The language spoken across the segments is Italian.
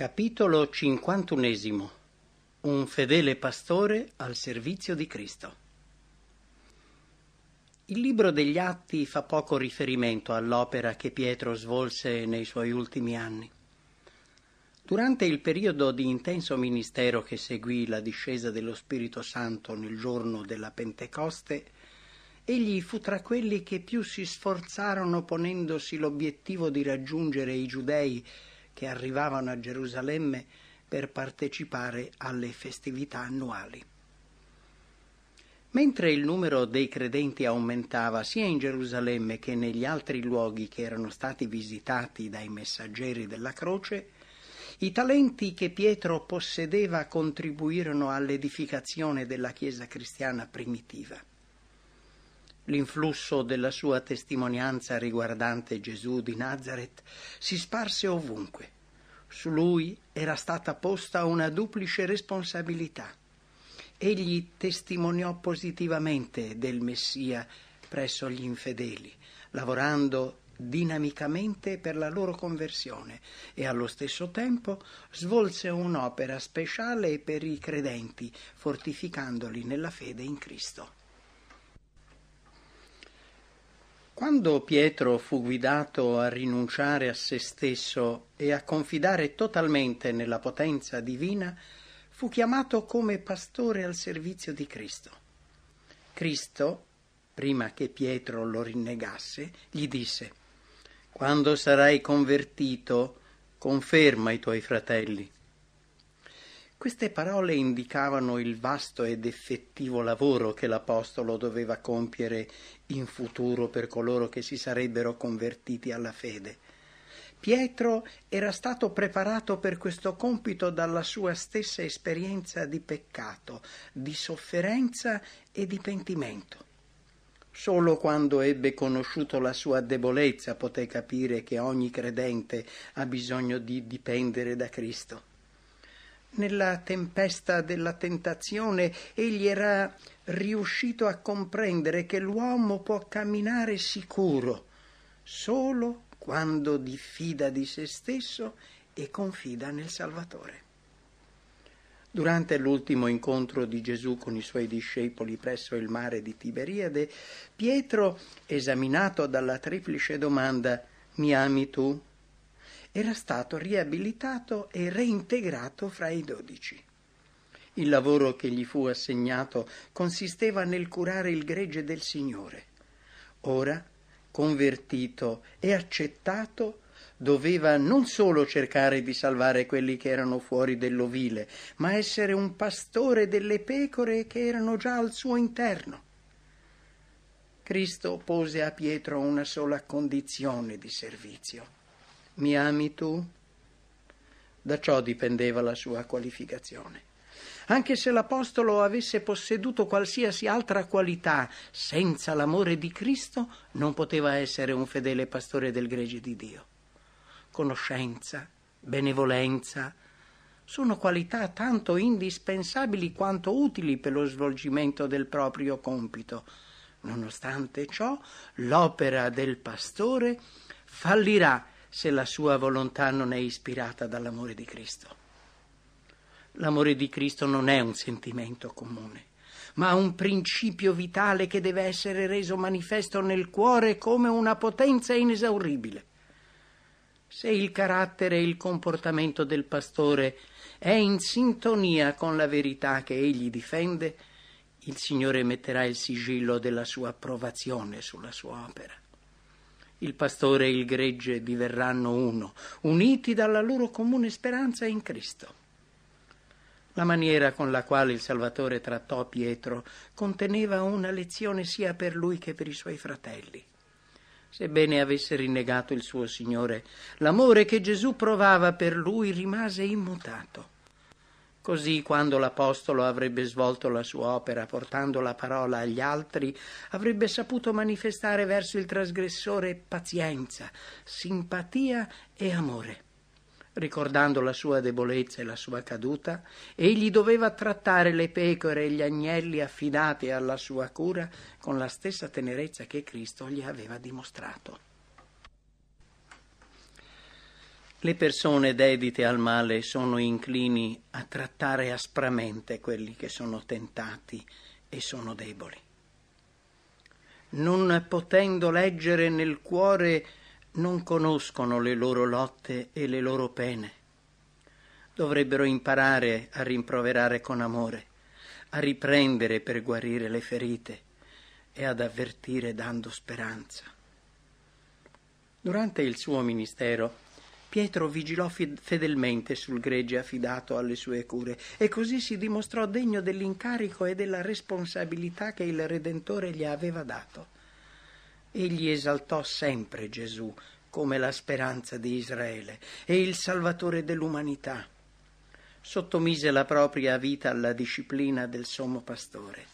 Capitolo cinquantunesimo Un fedele pastore al servizio di Cristo. Il libro degli Atti fa poco riferimento all'opera che Pietro svolse nei suoi ultimi anni. Durante il periodo di intenso ministero che seguì la discesa dello Spirito Santo nel giorno della Pentecoste, egli fu tra quelli che più si sforzarono ponendosi l'obiettivo di raggiungere i giudei che arrivavano a Gerusalemme per partecipare alle festività annuali. Mentre il numero dei credenti aumentava sia in Gerusalemme che negli altri luoghi che erano stati visitati dai messaggeri della croce, i talenti che Pietro possedeva contribuirono all'edificazione della Chiesa cristiana primitiva. L'influsso della sua testimonianza riguardante Gesù di Nazareth si sparse ovunque. Su lui era stata posta una duplice responsabilità. Egli testimoniò positivamente del Messia presso gli infedeli, lavorando dinamicamente per la loro conversione e allo stesso tempo svolse un'opera speciale per i credenti, fortificandoli nella fede in Cristo. Quando Pietro fu guidato a rinunciare a se stesso e a confidare totalmente nella potenza divina, fu chiamato come pastore al servizio di Cristo. Cristo, prima che Pietro lo rinnegasse, gli disse Quando sarai convertito, conferma i tuoi fratelli. Queste parole indicavano il vasto ed effettivo lavoro che l'Apostolo doveva compiere in futuro per coloro che si sarebbero convertiti alla fede. Pietro era stato preparato per questo compito dalla sua stessa esperienza di peccato, di sofferenza e di pentimento. Solo quando ebbe conosciuto la sua debolezza poté capire che ogni credente ha bisogno di dipendere da Cristo. Nella tempesta della tentazione egli era riuscito a comprendere che l'uomo può camminare sicuro solo quando diffida di se stesso e confida nel Salvatore. Durante l'ultimo incontro di Gesù con i suoi discepoli presso il mare di Tiberiade, Pietro, esaminato dalla triplice domanda Mi ami tu? Era stato riabilitato e reintegrato fra i dodici. Il lavoro che gli fu assegnato consisteva nel curare il gregge del Signore. Ora, convertito e accettato, doveva non solo cercare di salvare quelli che erano fuori dell'ovile, ma essere un pastore delle pecore che erano già al suo interno. Cristo pose a Pietro una sola condizione di servizio mi ami tu? Da ciò dipendeva la sua qualificazione. Anche se l'Apostolo avesse posseduto qualsiasi altra qualità, senza l'amore di Cristo non poteva essere un fedele pastore del gregge di Dio. Conoscenza, benevolenza, sono qualità tanto indispensabili quanto utili per lo svolgimento del proprio compito. Nonostante ciò, l'opera del pastore fallirà se la sua volontà non è ispirata dall'amore di Cristo. L'amore di Cristo non è un sentimento comune, ma un principio vitale che deve essere reso manifesto nel cuore come una potenza inesauribile. Se il carattere e il comportamento del pastore è in sintonia con la verità che egli difende, il Signore metterà il sigillo della sua approvazione sulla sua opera il pastore e il gregge diverranno uno, uniti dalla loro comune speranza in Cristo. La maniera con la quale il Salvatore trattò Pietro conteneva una lezione sia per lui che per i suoi fratelli. Sebbene avesse rinnegato il suo Signore, l'amore che Gesù provava per lui rimase immutato. Così quando l'Apostolo avrebbe svolto la sua opera portando la parola agli altri, avrebbe saputo manifestare verso il trasgressore pazienza, simpatia e amore. Ricordando la sua debolezza e la sua caduta, egli doveva trattare le pecore e gli agnelli affidati alla sua cura con la stessa tenerezza che Cristo gli aveva dimostrato. Le persone dedite al male sono inclini a trattare aspramente quelli che sono tentati e sono deboli. Non potendo leggere nel cuore, non conoscono le loro lotte e le loro pene. Dovrebbero imparare a rimproverare con amore, a riprendere per guarire le ferite e ad avvertire dando speranza. Durante il suo ministero, Pietro vigilò fedelmente sul gregge affidato alle sue cure e così si dimostrò degno dell'incarico e della responsabilità che il Redentore gli aveva dato. Egli esaltò sempre Gesù come la speranza di Israele e il Salvatore dell'umanità. Sottomise la propria vita alla disciplina del sommo pastore.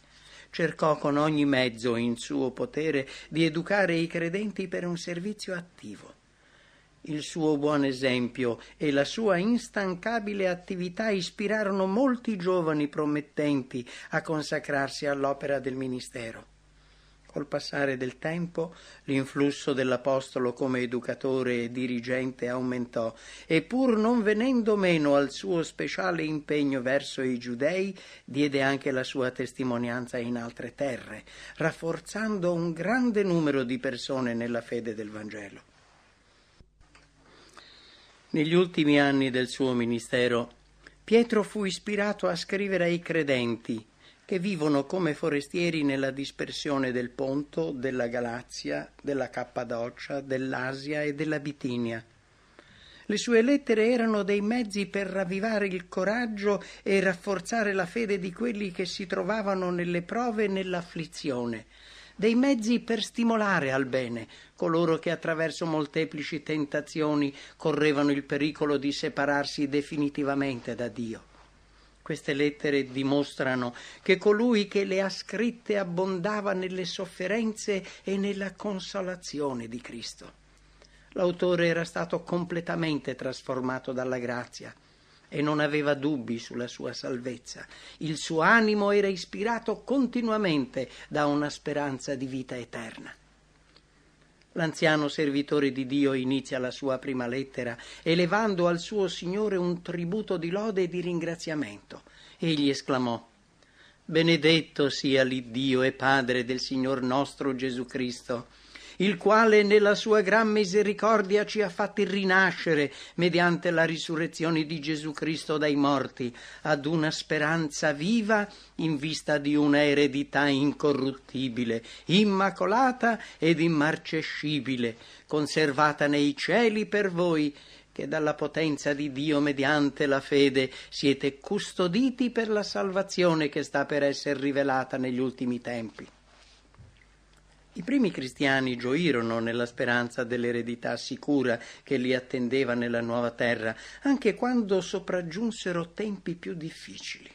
Cercò con ogni mezzo in suo potere di educare i credenti per un servizio attivo il suo buon esempio e la sua instancabile attività ispirarono molti giovani promettenti a consacrarsi all'opera del ministero. Col passare del tempo l'influsso dell'Apostolo come educatore e dirigente aumentò e pur non venendo meno al suo speciale impegno verso i giudei, diede anche la sua testimonianza in altre terre, rafforzando un grande numero di persone nella fede del Vangelo. Negli ultimi anni del suo ministero, Pietro fu ispirato a scrivere ai credenti che vivono come forestieri nella dispersione del Ponto, della Galazia, della Cappadocia, dell'Asia e della Bitinia. Le sue lettere erano dei mezzi per ravvivare il coraggio e rafforzare la fede di quelli che si trovavano nelle prove e nell'afflizione, dei mezzi per stimolare al bene coloro che attraverso molteplici tentazioni correvano il pericolo di separarsi definitivamente da Dio. Queste lettere dimostrano che colui che le ha scritte abbondava nelle sofferenze e nella consolazione di Cristo. L'autore era stato completamente trasformato dalla grazia e non aveva dubbi sulla sua salvezza. Il suo animo era ispirato continuamente da una speranza di vita eterna. L'anziano servitore di Dio inizia la sua prima lettera elevando al suo Signore un tributo di lode e di ringraziamento. Egli esclamò Benedetto sia l'Iddio e Padre del Signor nostro Gesù Cristo il quale nella sua gran misericordia ci ha fatti rinascere mediante la risurrezione di Gesù Cristo dai morti ad una speranza viva in vista di una eredità incorruttibile, immacolata ed immarcescibile, conservata nei cieli per voi che dalla potenza di Dio mediante la fede siete custoditi per la salvazione che sta per essere rivelata negli ultimi tempi. I primi cristiani gioirono nella speranza dell'eredità sicura che li attendeva nella nuova terra, anche quando sopraggiunsero tempi più difficili.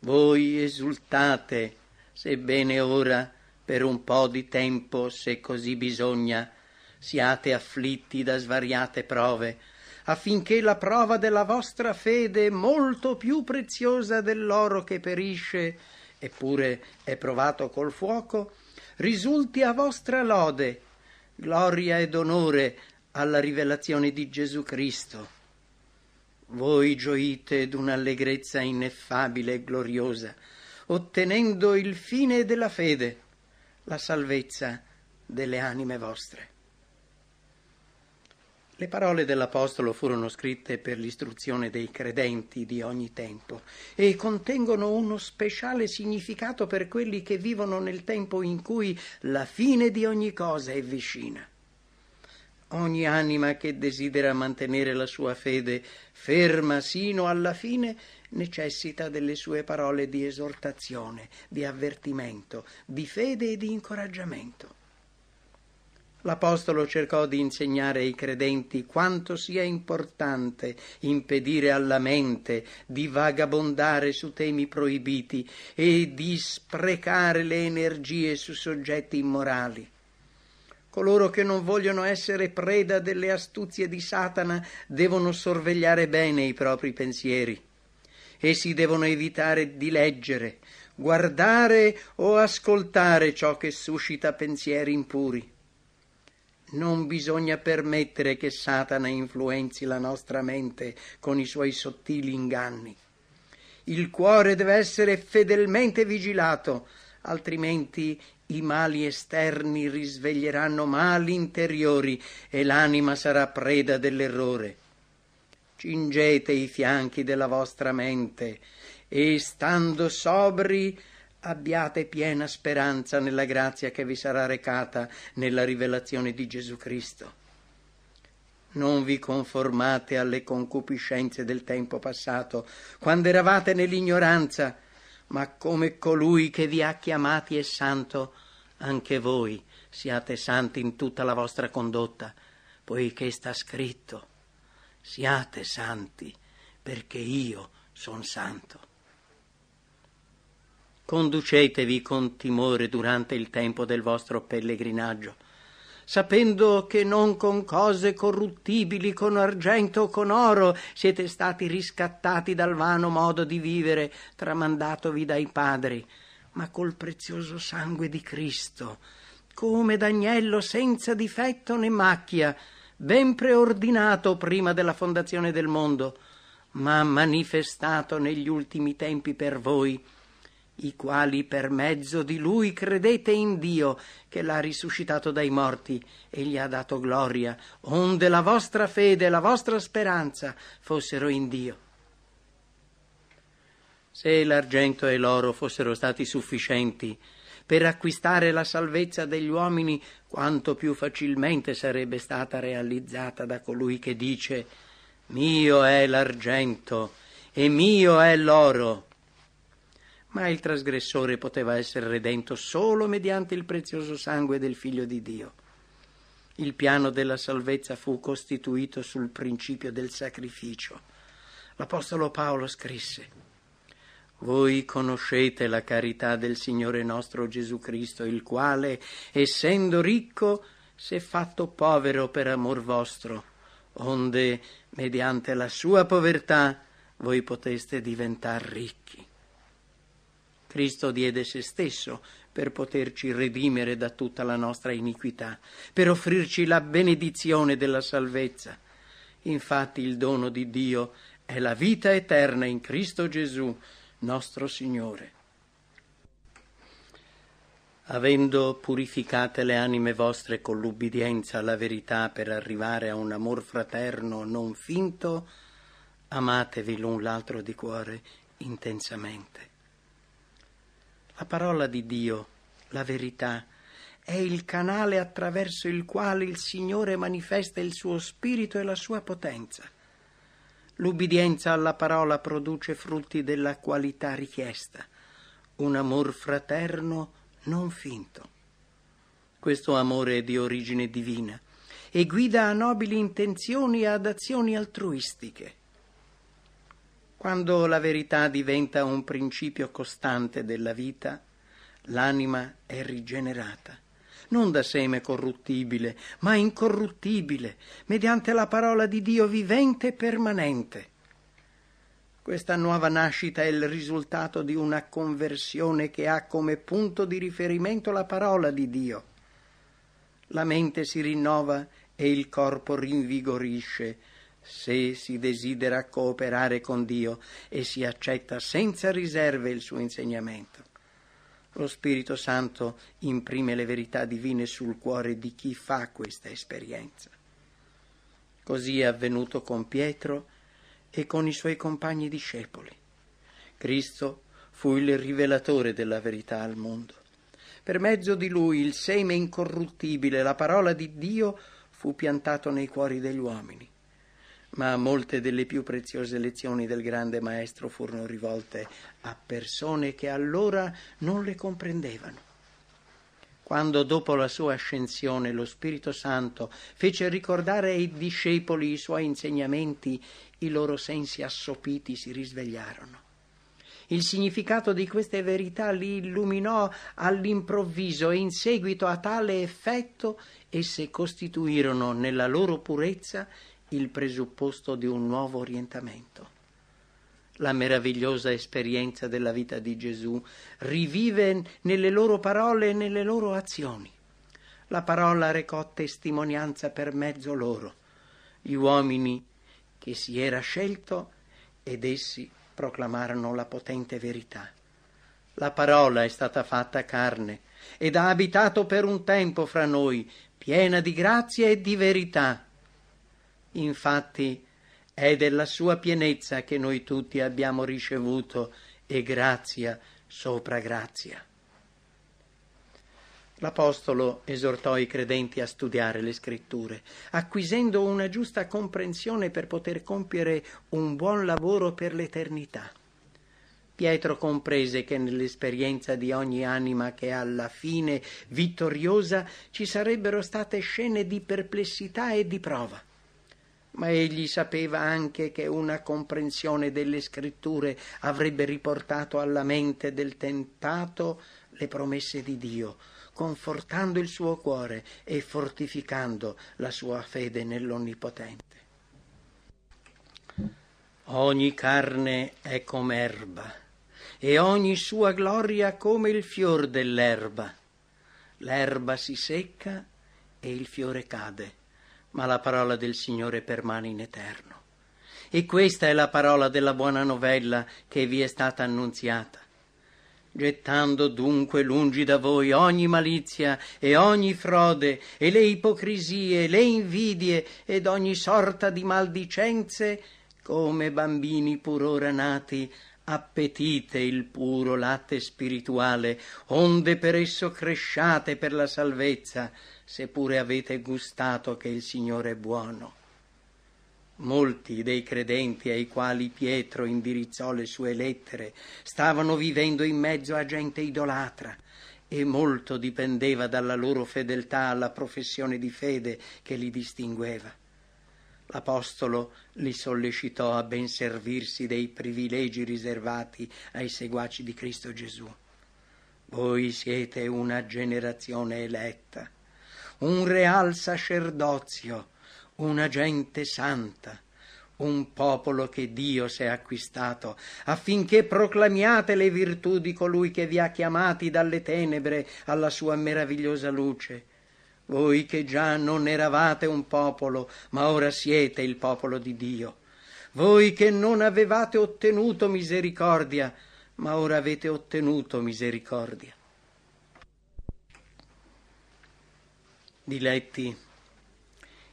Voi esultate, sebbene ora, per un po' di tempo, se così bisogna, siate afflitti da svariate prove, affinché la prova della vostra fede, molto più preziosa dell'oro che perisce, eppure è provato col fuoco, risulti a vostra lode, gloria ed onore alla rivelazione di Gesù Cristo. Voi gioite d'un'allegrezza ineffabile e gloriosa, ottenendo il fine della fede, la salvezza delle anime vostre. Le parole dell'Apostolo furono scritte per l'istruzione dei credenti di ogni tempo e contengono uno speciale significato per quelli che vivono nel tempo in cui la fine di ogni cosa è vicina. Ogni anima che desidera mantenere la sua fede ferma sino alla fine necessita delle sue parole di esortazione, di avvertimento, di fede e di incoraggiamento. L'Apostolo cercò di insegnare ai credenti quanto sia importante impedire alla mente di vagabondare su temi proibiti e di sprecare le energie su soggetti immorali. Coloro che non vogliono essere preda delle astuzie di Satana devono sorvegliare bene i propri pensieri. Essi devono evitare di leggere, guardare o ascoltare ciò che suscita pensieri impuri Non bisogna permettere che Satana influenzi la nostra mente con i suoi sottili inganni. Il cuore deve essere fedelmente vigilato, altrimenti i mali esterni risveglieranno mali interiori e l'anima sarà preda dell'errore. Cingete i fianchi della vostra mente e, stando sobri, abbiate piena speranza nella grazia che vi sarà recata nella rivelazione di Gesù Cristo. Non vi conformate alle concupiscenze del tempo passato, quando eravate nell'ignoranza, ma come colui che vi ha chiamati è santo, anche voi siate santi in tutta la vostra condotta, poiché sta scritto, siate santi, perché io son santo. Conducetevi con timore durante il tempo del vostro pellegrinaggio, sapendo che non con cose corruttibili, con argento o con oro siete stati riscattati dal vano modo di vivere tramandatovi dai padri, ma col prezioso sangue di Cristo, come d'agnello senza difetto né macchia, ben preordinato prima della fondazione del mondo, ma manifestato negli ultimi tempi per voi i quali per mezzo di lui credete in Dio che l'ha risuscitato dai morti e gli ha dato gloria, onde la vostra fede e la vostra speranza fossero in Dio. Se l'argento e l'oro fossero stati sufficienti per acquistare la salvezza degli uomini, quanto più facilmente sarebbe stata realizzata da colui che dice Mio è l'argento e mio è l'oro ma il trasgressore poteva essere redento solo mediante il prezioso sangue del Figlio di Dio. Il piano della salvezza fu costituito sul principio del sacrificio. L'Apostolo Paolo scrisse Voi conoscete la carità del Signore nostro Gesù Cristo, il quale, essendo ricco, si è fatto povero per amor vostro, onde, mediante la sua povertà, voi poteste diventare ricchi. Cristo diede se stesso per poterci redimere da tutta la nostra iniquità, per offrirci la benedizione della salvezza. Infatti il dono di Dio è la vita eterna in Cristo Gesù, nostro Signore. Avendo purificate le anime vostre con l'ubbidienza alla verità per arrivare a un amor fraterno non finto, amatevi l'un l'altro di cuore intensamente. La parola di Dio, la verità, è il canale attraverso il quale il Signore manifesta il suo spirito e la sua potenza. L'ubbidienza alla parola produce frutti della qualità richiesta, un amor fraterno non finto. Questo amore è di origine divina e guida a nobili intenzioni e ad azioni altruistiche. Quando la verità diventa un principio costante della vita, l'anima è rigenerata, non da seme corruttibile, ma incorruttibile, mediante la parola di Dio vivente e permanente. Questa nuova nascita è il risultato di una conversione che ha come punto di riferimento la parola di Dio. La mente si rinnova e il corpo rinvigorisce se si desidera cooperare con Dio e si accetta senza riserve il suo insegnamento. Lo Spirito Santo imprime le verità divine sul cuore di chi fa questa esperienza. Così è avvenuto con Pietro e con i suoi compagni discepoli. Cristo fu il rivelatore della verità al mondo. Per mezzo di lui il seme incorruttibile, la parola di Dio, fu piantato nei cuori degli uomini ma molte delle più preziose lezioni del grande maestro furono rivolte a persone che allora non le comprendevano. Quando dopo la sua ascensione lo Spirito Santo fece ricordare ai discepoli i suoi insegnamenti, i loro sensi assopiti si risvegliarono. Il significato di queste verità li illuminò all'improvviso e in seguito a tale effetto esse costituirono nella loro purezza il presupposto di un nuovo orientamento. La meravigliosa esperienza della vita di Gesù rivive nelle loro parole e nelle loro azioni. La parola recò testimonianza per mezzo loro, gli uomini che si era scelto ed essi proclamarono la potente verità. La parola è stata fatta carne ed ha abitato per un tempo fra noi, piena di grazia e di verità. Infatti è della sua pienezza che noi tutti abbiamo ricevuto e grazia sopra grazia. L'Apostolo esortò i credenti a studiare le scritture, acquisendo una giusta comprensione per poter compiere un buon lavoro per l'eternità. Pietro comprese che nell'esperienza di ogni anima che alla fine vittoriosa ci sarebbero state scene di perplessità e di prova. Ma egli sapeva anche che una comprensione delle scritture avrebbe riportato alla mente del tentato le promesse di Dio, confortando il suo cuore e fortificando la sua fede nell'Onnipotente. Ogni carne è come erba e ogni sua gloria come il fior dell'erba. L'erba si secca e il fiore cade, ma la parola del Signore permane in eterno. E questa è la parola della buona novella che vi è stata annunziata. Gettando dunque lungi da voi ogni malizia e ogni frode e le ipocrisie, le invidie ed ogni sorta di maldicenze, come bambini pur ora nati, appetite il puro latte spirituale, onde per esso cresciate per la salvezza, seppure avete gustato che il Signore è buono. Molti dei credenti ai quali Pietro indirizzò le sue lettere stavano vivendo in mezzo a gente idolatra e molto dipendeva dalla loro fedeltà alla professione di fede che li distingueva. L'Apostolo li sollecitò a ben servirsi dei privilegi riservati ai seguaci di Cristo Gesù. Voi siete una generazione eletta, un real sacerdozio, una gente santa, un popolo che Dio si è acquistato, affinché proclamiate le virtù di colui che vi ha chiamati dalle tenebre alla sua meravigliosa luce voi che già non eravate un popolo, ma ora siete il popolo di Dio. Voi che non avevate ottenuto misericordia, ma ora avete ottenuto misericordia. Diletti,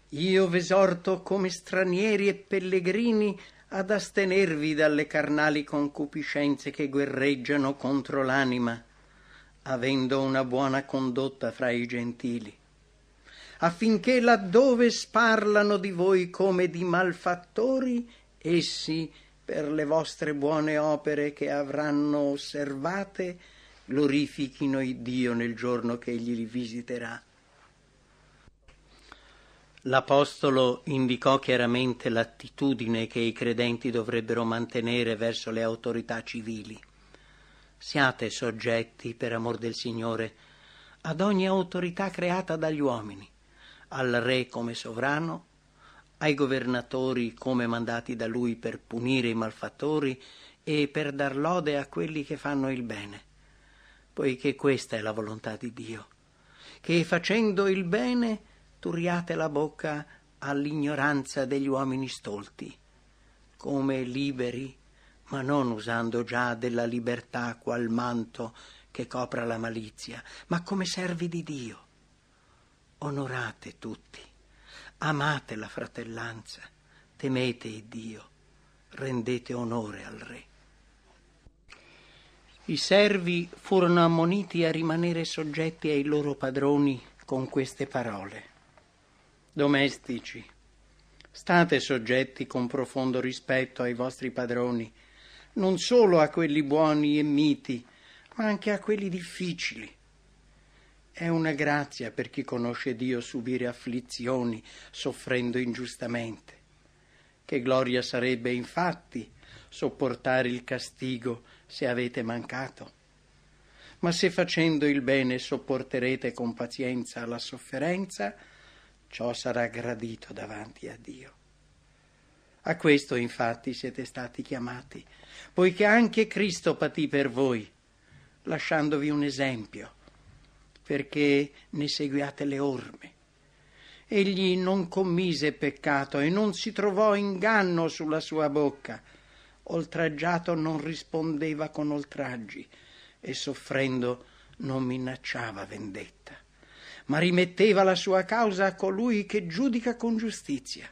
io v'esorto come stranieri e pellegrini ad astenervi dalle carnali concupiscenze che guerreggiano contro l'anima, avendo una buona condotta fra i gentili affinché laddove sparlano di voi come di malfattori, essi, per le vostre buone opere che avranno osservate, glorifichino il Dio nel giorno che egli li visiterà. L'Apostolo indicò chiaramente l'attitudine che i credenti dovrebbero mantenere verso le autorità civili. Siate soggetti, per amor del Signore, ad ogni autorità creata dagli uomini, al re come sovrano, ai governatori come mandati da lui per punire i malfattori e per dar lode a quelli che fanno il bene, poiché questa è la volontà di Dio, che facendo il bene turiate la bocca all'ignoranza degli uomini stolti, come liberi, ma non usando già della libertà qual manto che copra la malizia, ma come servi di Dio onorate tutti, amate la fratellanza, temete il Dio, rendete onore al Re. I servi furono ammoniti a rimanere soggetti ai loro padroni con queste parole. Domestici, state soggetti con profondo rispetto ai vostri padroni, non solo a quelli buoni e miti, ma anche a quelli difficili è una grazia per chi conosce Dio subire afflizioni soffrendo ingiustamente. Che gloria sarebbe infatti sopportare il castigo se avete mancato. Ma se facendo il bene sopporterete con pazienza la sofferenza, ciò sarà gradito davanti a Dio. A questo infatti siete stati chiamati, poiché anche Cristo patì per voi, lasciandovi un esempio perché ne seguiate le orme. Egli non commise peccato e non si trovò inganno sulla sua bocca. Oltraggiato non rispondeva con oltraggi e soffrendo non minacciava vendetta, ma rimetteva la sua causa a colui che giudica con giustizia.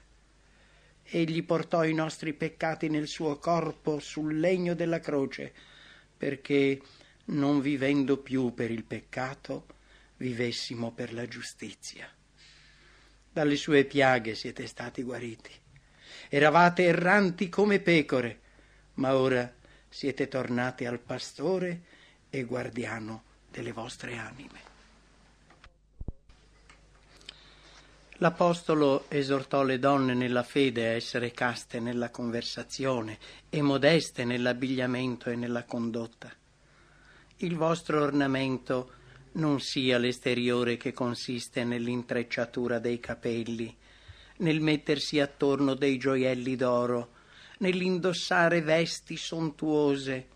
Egli portò i nostri peccati nel suo corpo sul legno della croce, perché, non vivendo più per il peccato, vivessimo per la giustizia. Dalle sue piaghe siete stati guariti. Eravate erranti come pecore, ma ora siete tornati al pastore e guardiano delle vostre anime. L'Apostolo esortò le donne nella fede a essere caste nella conversazione e modeste nell'abbigliamento e nella condotta. Il vostro ornamento non sia l'esteriore che consiste nell'intrecciatura dei capelli, nel mettersi attorno dei gioielli d'oro, nell'indossare vesti sontuose,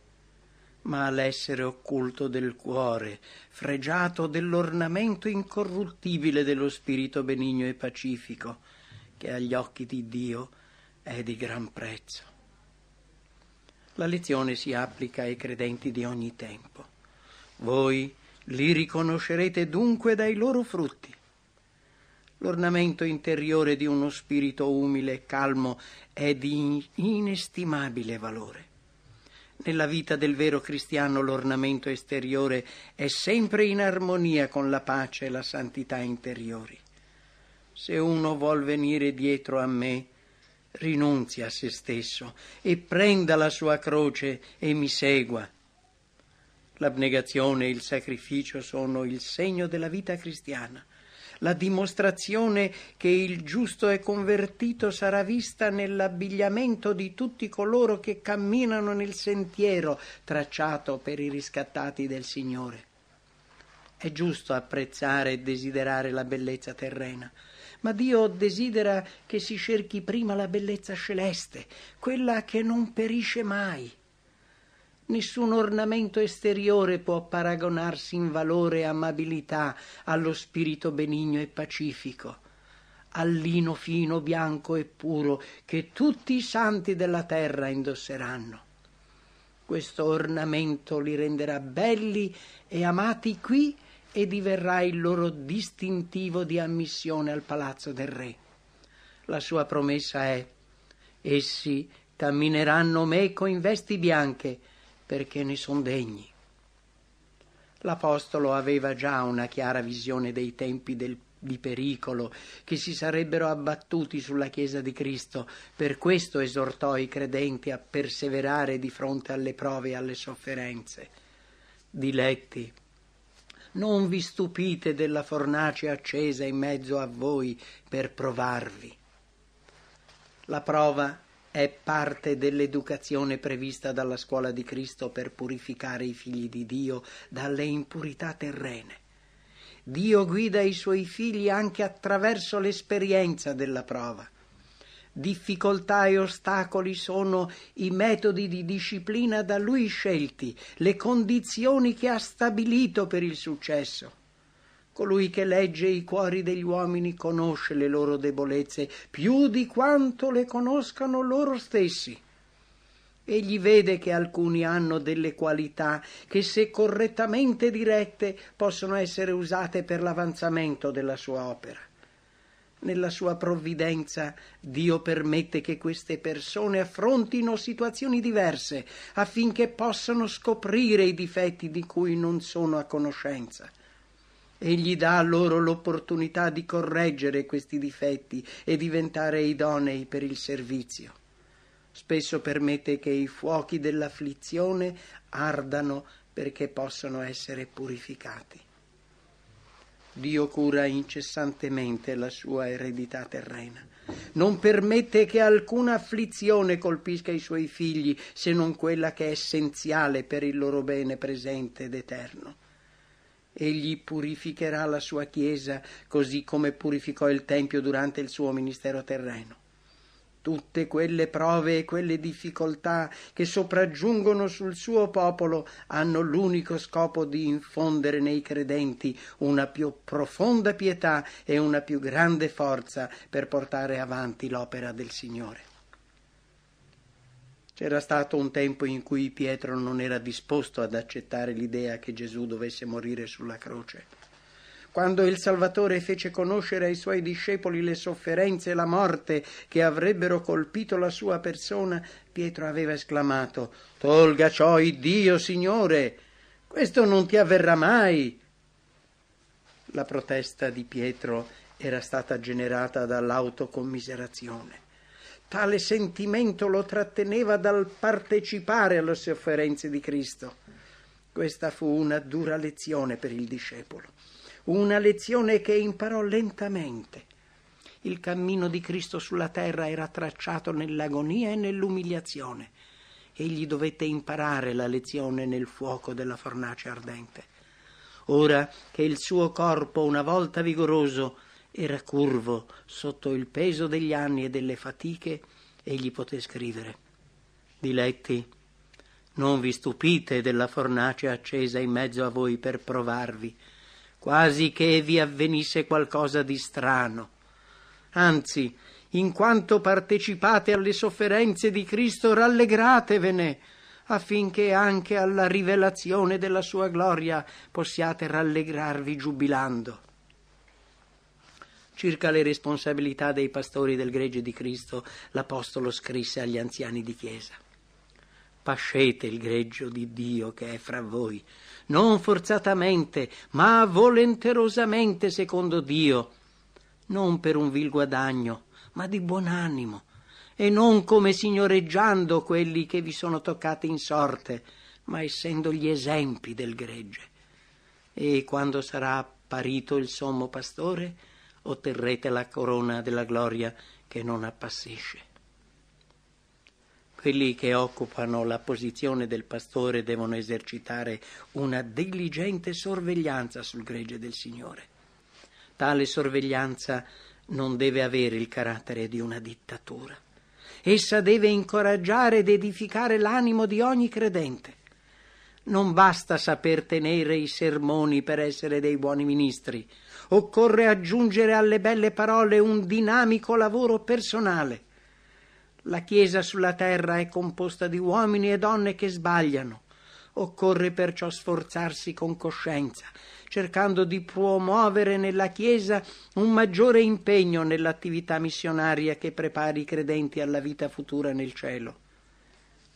ma l'essere occulto del cuore, fregiato dell'ornamento incorruttibile dello spirito benigno e pacifico, che agli occhi di Dio è di gran prezzo. La lezione si applica ai credenti di ogni tempo. Voi li riconoscerete dunque dai loro frutti. L'ornamento interiore di uno spirito umile e calmo è di inestimabile valore. Nella vita del vero cristiano l'ornamento esteriore è sempre in armonia con la pace e la santità interiori. Se uno vuol venire dietro a me, rinunzi a se stesso e prenda la sua croce e mi segua. L'abnegazione e il sacrificio sono il segno della vita cristiana la dimostrazione che il giusto è convertito sarà vista nell'abbigliamento di tutti coloro che camminano nel sentiero tracciato per i riscattati del Signore. È giusto apprezzare e desiderare la bellezza terrena, ma Dio desidera che si cerchi prima la bellezza celeste, quella che non perisce mai Nessun ornamento esteriore può paragonarsi in valore e amabilità allo spirito benigno e pacifico, al lino fino, bianco e puro che tutti i santi della terra indosseranno. Questo ornamento li renderà belli e amati qui e diverrà il loro distintivo di ammissione al palazzo del re. La sua promessa è: essi cammineranno meco in vesti bianche perché ne son degni. L'Apostolo aveva già una chiara visione dei tempi del, di pericolo che si sarebbero abbattuti sulla Chiesa di Cristo, per questo esortò i credenti a perseverare di fronte alle prove e alle sofferenze. Diletti, non vi stupite della fornace accesa in mezzo a voi per provarvi. La prova è parte dell'educazione prevista dalla scuola di Cristo per purificare i figli di Dio dalle impurità terrene. Dio guida i suoi figli anche attraverso l'esperienza della prova. Difficoltà e ostacoli sono i metodi di disciplina da lui scelti, le condizioni che ha stabilito per il successo. Colui che legge i cuori degli uomini conosce le loro debolezze più di quanto le conoscano loro stessi. Egli vede che alcuni hanno delle qualità che, se correttamente dirette, possono essere usate per l'avanzamento della sua opera. Nella sua provvidenza Dio permette che queste persone affrontino situazioni diverse affinché possano scoprire i difetti di cui non sono a conoscenza. Egli dà loro l'opportunità di correggere questi difetti e diventare idonei per il servizio. Spesso permette che i fuochi dell'afflizione ardano perché possano essere purificati. Dio cura incessantemente la sua eredità terrena. Non permette che alcuna afflizione colpisca i suoi figli se non quella che è essenziale per il loro bene presente ed eterno. Egli purificherà la sua Chiesa così come purificò il Tempio durante il suo ministero terreno. Tutte quelle prove e quelle difficoltà che sopraggiungono sul suo popolo hanno l'unico scopo di infondere nei credenti una più profonda pietà e una più grande forza per portare avanti l'opera del Signore. C'era stato un tempo in cui Pietro non era disposto ad accettare l'idea che Gesù dovesse morire sulla croce quando il Salvatore fece conoscere ai suoi discepoli le sofferenze e la morte che avrebbero colpito la sua persona, Pietro aveva esclamato Tolga ciò Dio, Signore, questo non ti avverrà mai. La protesta di Pietro era stata generata dall'autocommiserazione. Tale sentimento lo tratteneva dal partecipare alle sofferenze di Cristo. Questa fu una dura lezione per il discepolo una lezione che imparò lentamente. Il cammino di Cristo sulla terra era tracciato nell'agonia e nell'umiliazione. Egli dovette imparare la lezione nel fuoco della fornace ardente. Ora che il suo corpo, una volta vigoroso, era curvo sotto il peso degli anni e delle fatiche, egli poté scrivere Diletti, non vi stupite della fornace accesa in mezzo a voi per provarvi, quasi che vi avvenisse qualcosa di strano. Anzi, in quanto partecipate alle sofferenze di Cristo, rallegratevene, affinché anche alla rivelazione della sua gloria possiate rallegrarvi giubilando. Circa le responsabilità dei pastori del gregge di Cristo, l'Apostolo scrisse agli anziani di chiesa. Pascete il greggio di Dio che è fra voi, non forzatamente, ma volenterosamente secondo Dio, non per un vil guadagno, ma di buon animo, e non come signoreggiando quelli che vi sono toccati in sorte, ma essendo gli esempi del gregge. E quando sarà apparito il sommo pastore, otterrete la corona della gloria che non appassisce. Quelli che occupano la posizione del pastore devono esercitare una diligente sorveglianza sul gregge del Signore. Tale sorveglianza non deve avere il carattere di una dittatura. Essa deve incoraggiare ed edificare l'animo di ogni credente. Non basta saper tenere i sermoni per essere dei buoni ministri, occorre aggiungere alle belle parole un dinamico lavoro personale la Chiesa sulla terra è composta di uomini e donne che sbagliano. Occorre perciò sforzarsi con coscienza, cercando di promuovere nella Chiesa un maggiore impegno nell'attività missionaria che prepari i credenti alla vita futura nel cielo.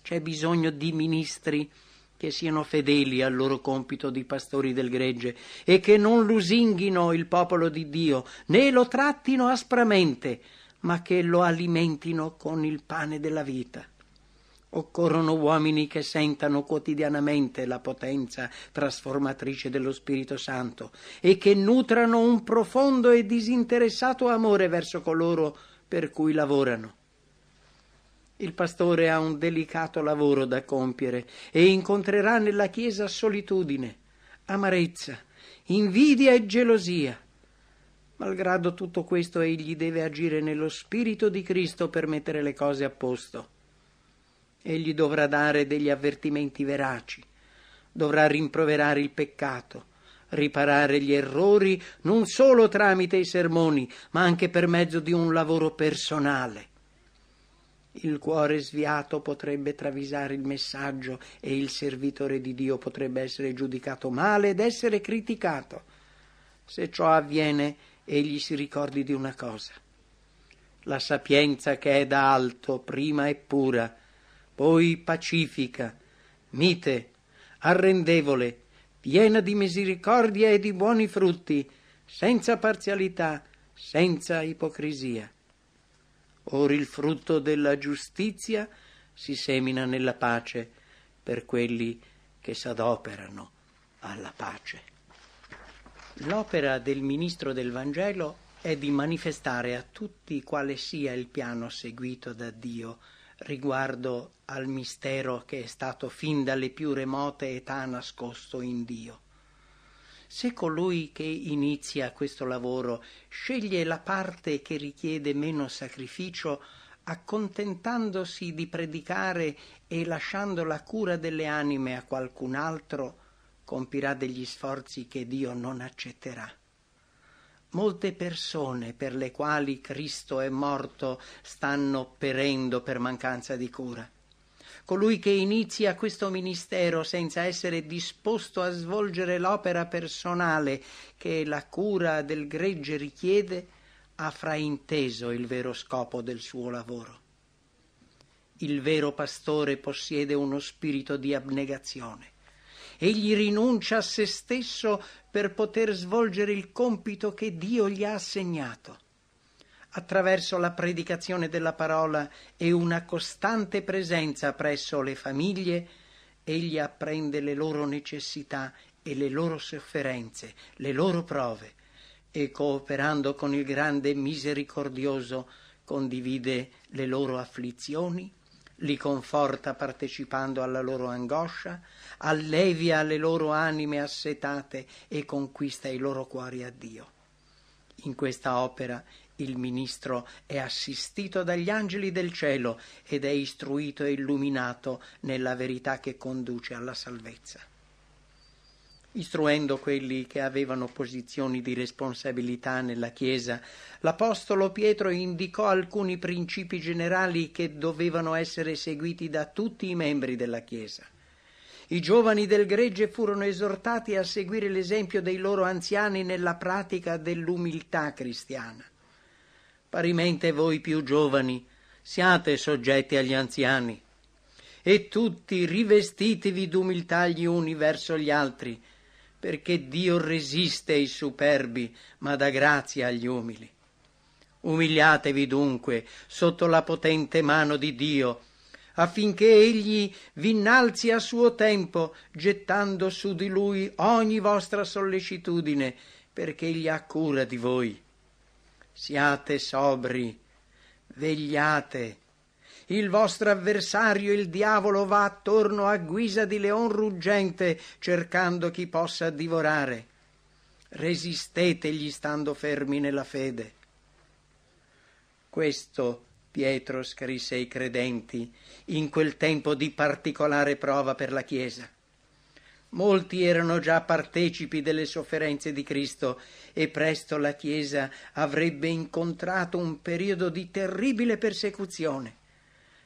C'è bisogno di ministri che siano fedeli al loro compito di pastori del gregge e che non lusinghino il popolo di Dio, né lo trattino aspramente, ma che lo alimentino con il pane della vita. Occorrono uomini che sentano quotidianamente la potenza trasformatrice dello Spirito Santo e che nutrano un profondo e disinteressato amore verso coloro per cui lavorano. Il pastore ha un delicato lavoro da compiere e incontrerà nella Chiesa solitudine, amarezza, invidia e gelosia Malgrado tutto questo, egli deve agire nello spirito di Cristo per mettere le cose a posto. Egli dovrà dare degli avvertimenti veraci, dovrà rimproverare il peccato, riparare gli errori non solo tramite i sermoni, ma anche per mezzo di un lavoro personale. Il cuore sviato potrebbe travisare il messaggio e il servitore di Dio potrebbe essere giudicato male ed essere criticato. Se ciò avviene, egli si ricordi di una cosa. La sapienza che è da alto prima è pura, poi pacifica, mite, arrendevole, piena di misericordia e di buoni frutti, senza parzialità, senza ipocrisia. Or il frutto della giustizia si semina nella pace per quelli che s'adoperano alla pace. L'opera del ministro del Vangelo è di manifestare a tutti quale sia il piano seguito da Dio riguardo al mistero che è stato fin dalle più remote età nascosto in Dio. Se colui che inizia questo lavoro sceglie la parte che richiede meno sacrificio, accontentandosi di predicare e lasciando la cura delle anime a qualcun altro, compirà degli sforzi che Dio non accetterà. Molte persone per le quali Cristo è morto stanno perendo per mancanza di cura. Colui che inizia questo ministero senza essere disposto a svolgere l'opera personale che la cura del gregge richiede, ha frainteso il vero scopo del suo lavoro. Il vero pastore possiede uno spirito di abnegazione. Egli rinuncia a se stesso per poter svolgere il compito che Dio gli ha assegnato. Attraverso la predicazione della parola e una costante presenza presso le famiglie, egli apprende le loro necessità e le loro sofferenze, le loro prove, e cooperando con il grande misericordioso condivide le loro afflizioni, li conforta partecipando alla loro angoscia, allevia le loro anime assetate e conquista i loro cuori a Dio. In questa opera il ministro è assistito dagli angeli del cielo ed è istruito e illuminato nella verità che conduce alla salvezza istruendo quelli che avevano posizioni di responsabilità nella Chiesa, l'Apostolo Pietro indicò alcuni principi generali che dovevano essere seguiti da tutti i membri della Chiesa. I giovani del gregge furono esortati a seguire l'esempio dei loro anziani nella pratica dell'umiltà cristiana. Parimente voi più giovani siate soggetti agli anziani e tutti rivestitevi d'umiltà gli uni verso gli altri, perché Dio resiste ai superbi, ma dà grazia agli umili. Umiliatevi dunque sotto la potente mano di Dio, affinché egli vi innalzi a suo tempo, gettando su di lui ogni vostra sollecitudine, perché egli ha cura di voi. Siate sobri, vegliate, il vostro avversario, il diavolo, va attorno a guisa di leon ruggente, cercando chi possa divorare. Resistetegli stando fermi nella fede. Questo Pietro scrisse ai credenti in quel tempo di particolare prova per la Chiesa. Molti erano già partecipi delle sofferenze di Cristo e presto la Chiesa avrebbe incontrato un periodo di terribile persecuzione.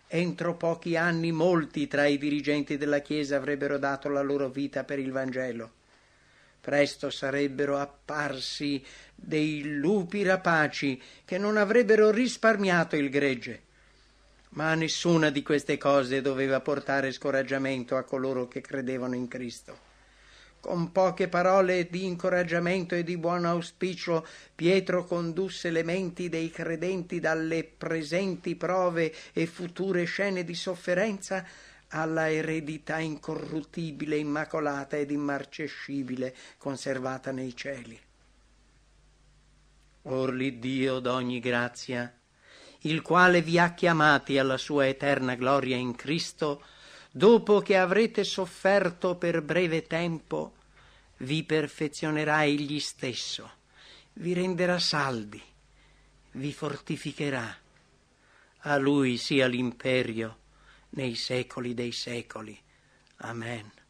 Entro pochi anni molti tra i dirigenti della Chiesa avrebbero dato la loro vita per il Vangelo. Presto sarebbero apparsi dei lupi rapaci che non avrebbero risparmiato il gregge. Ma nessuna di queste cose doveva portare scoraggiamento a coloro che credevano in Cristo. Con poche parole di incoraggiamento e di buon auspicio, Pietro condusse le menti dei credenti dalle presenti prove e future scene di sofferenza alla eredità incorruttibile, immacolata ed immarcescibile conservata nei cieli. Or l'Iddio d'ogni grazia, il quale vi ha chiamati alla sua eterna gloria in Cristo, dopo che avrete sofferto per breve tempo, vi perfezionerà egli stesso, vi renderà saldi, vi fortificherà. A lui sia l'imperio nei secoli dei secoli. Amen.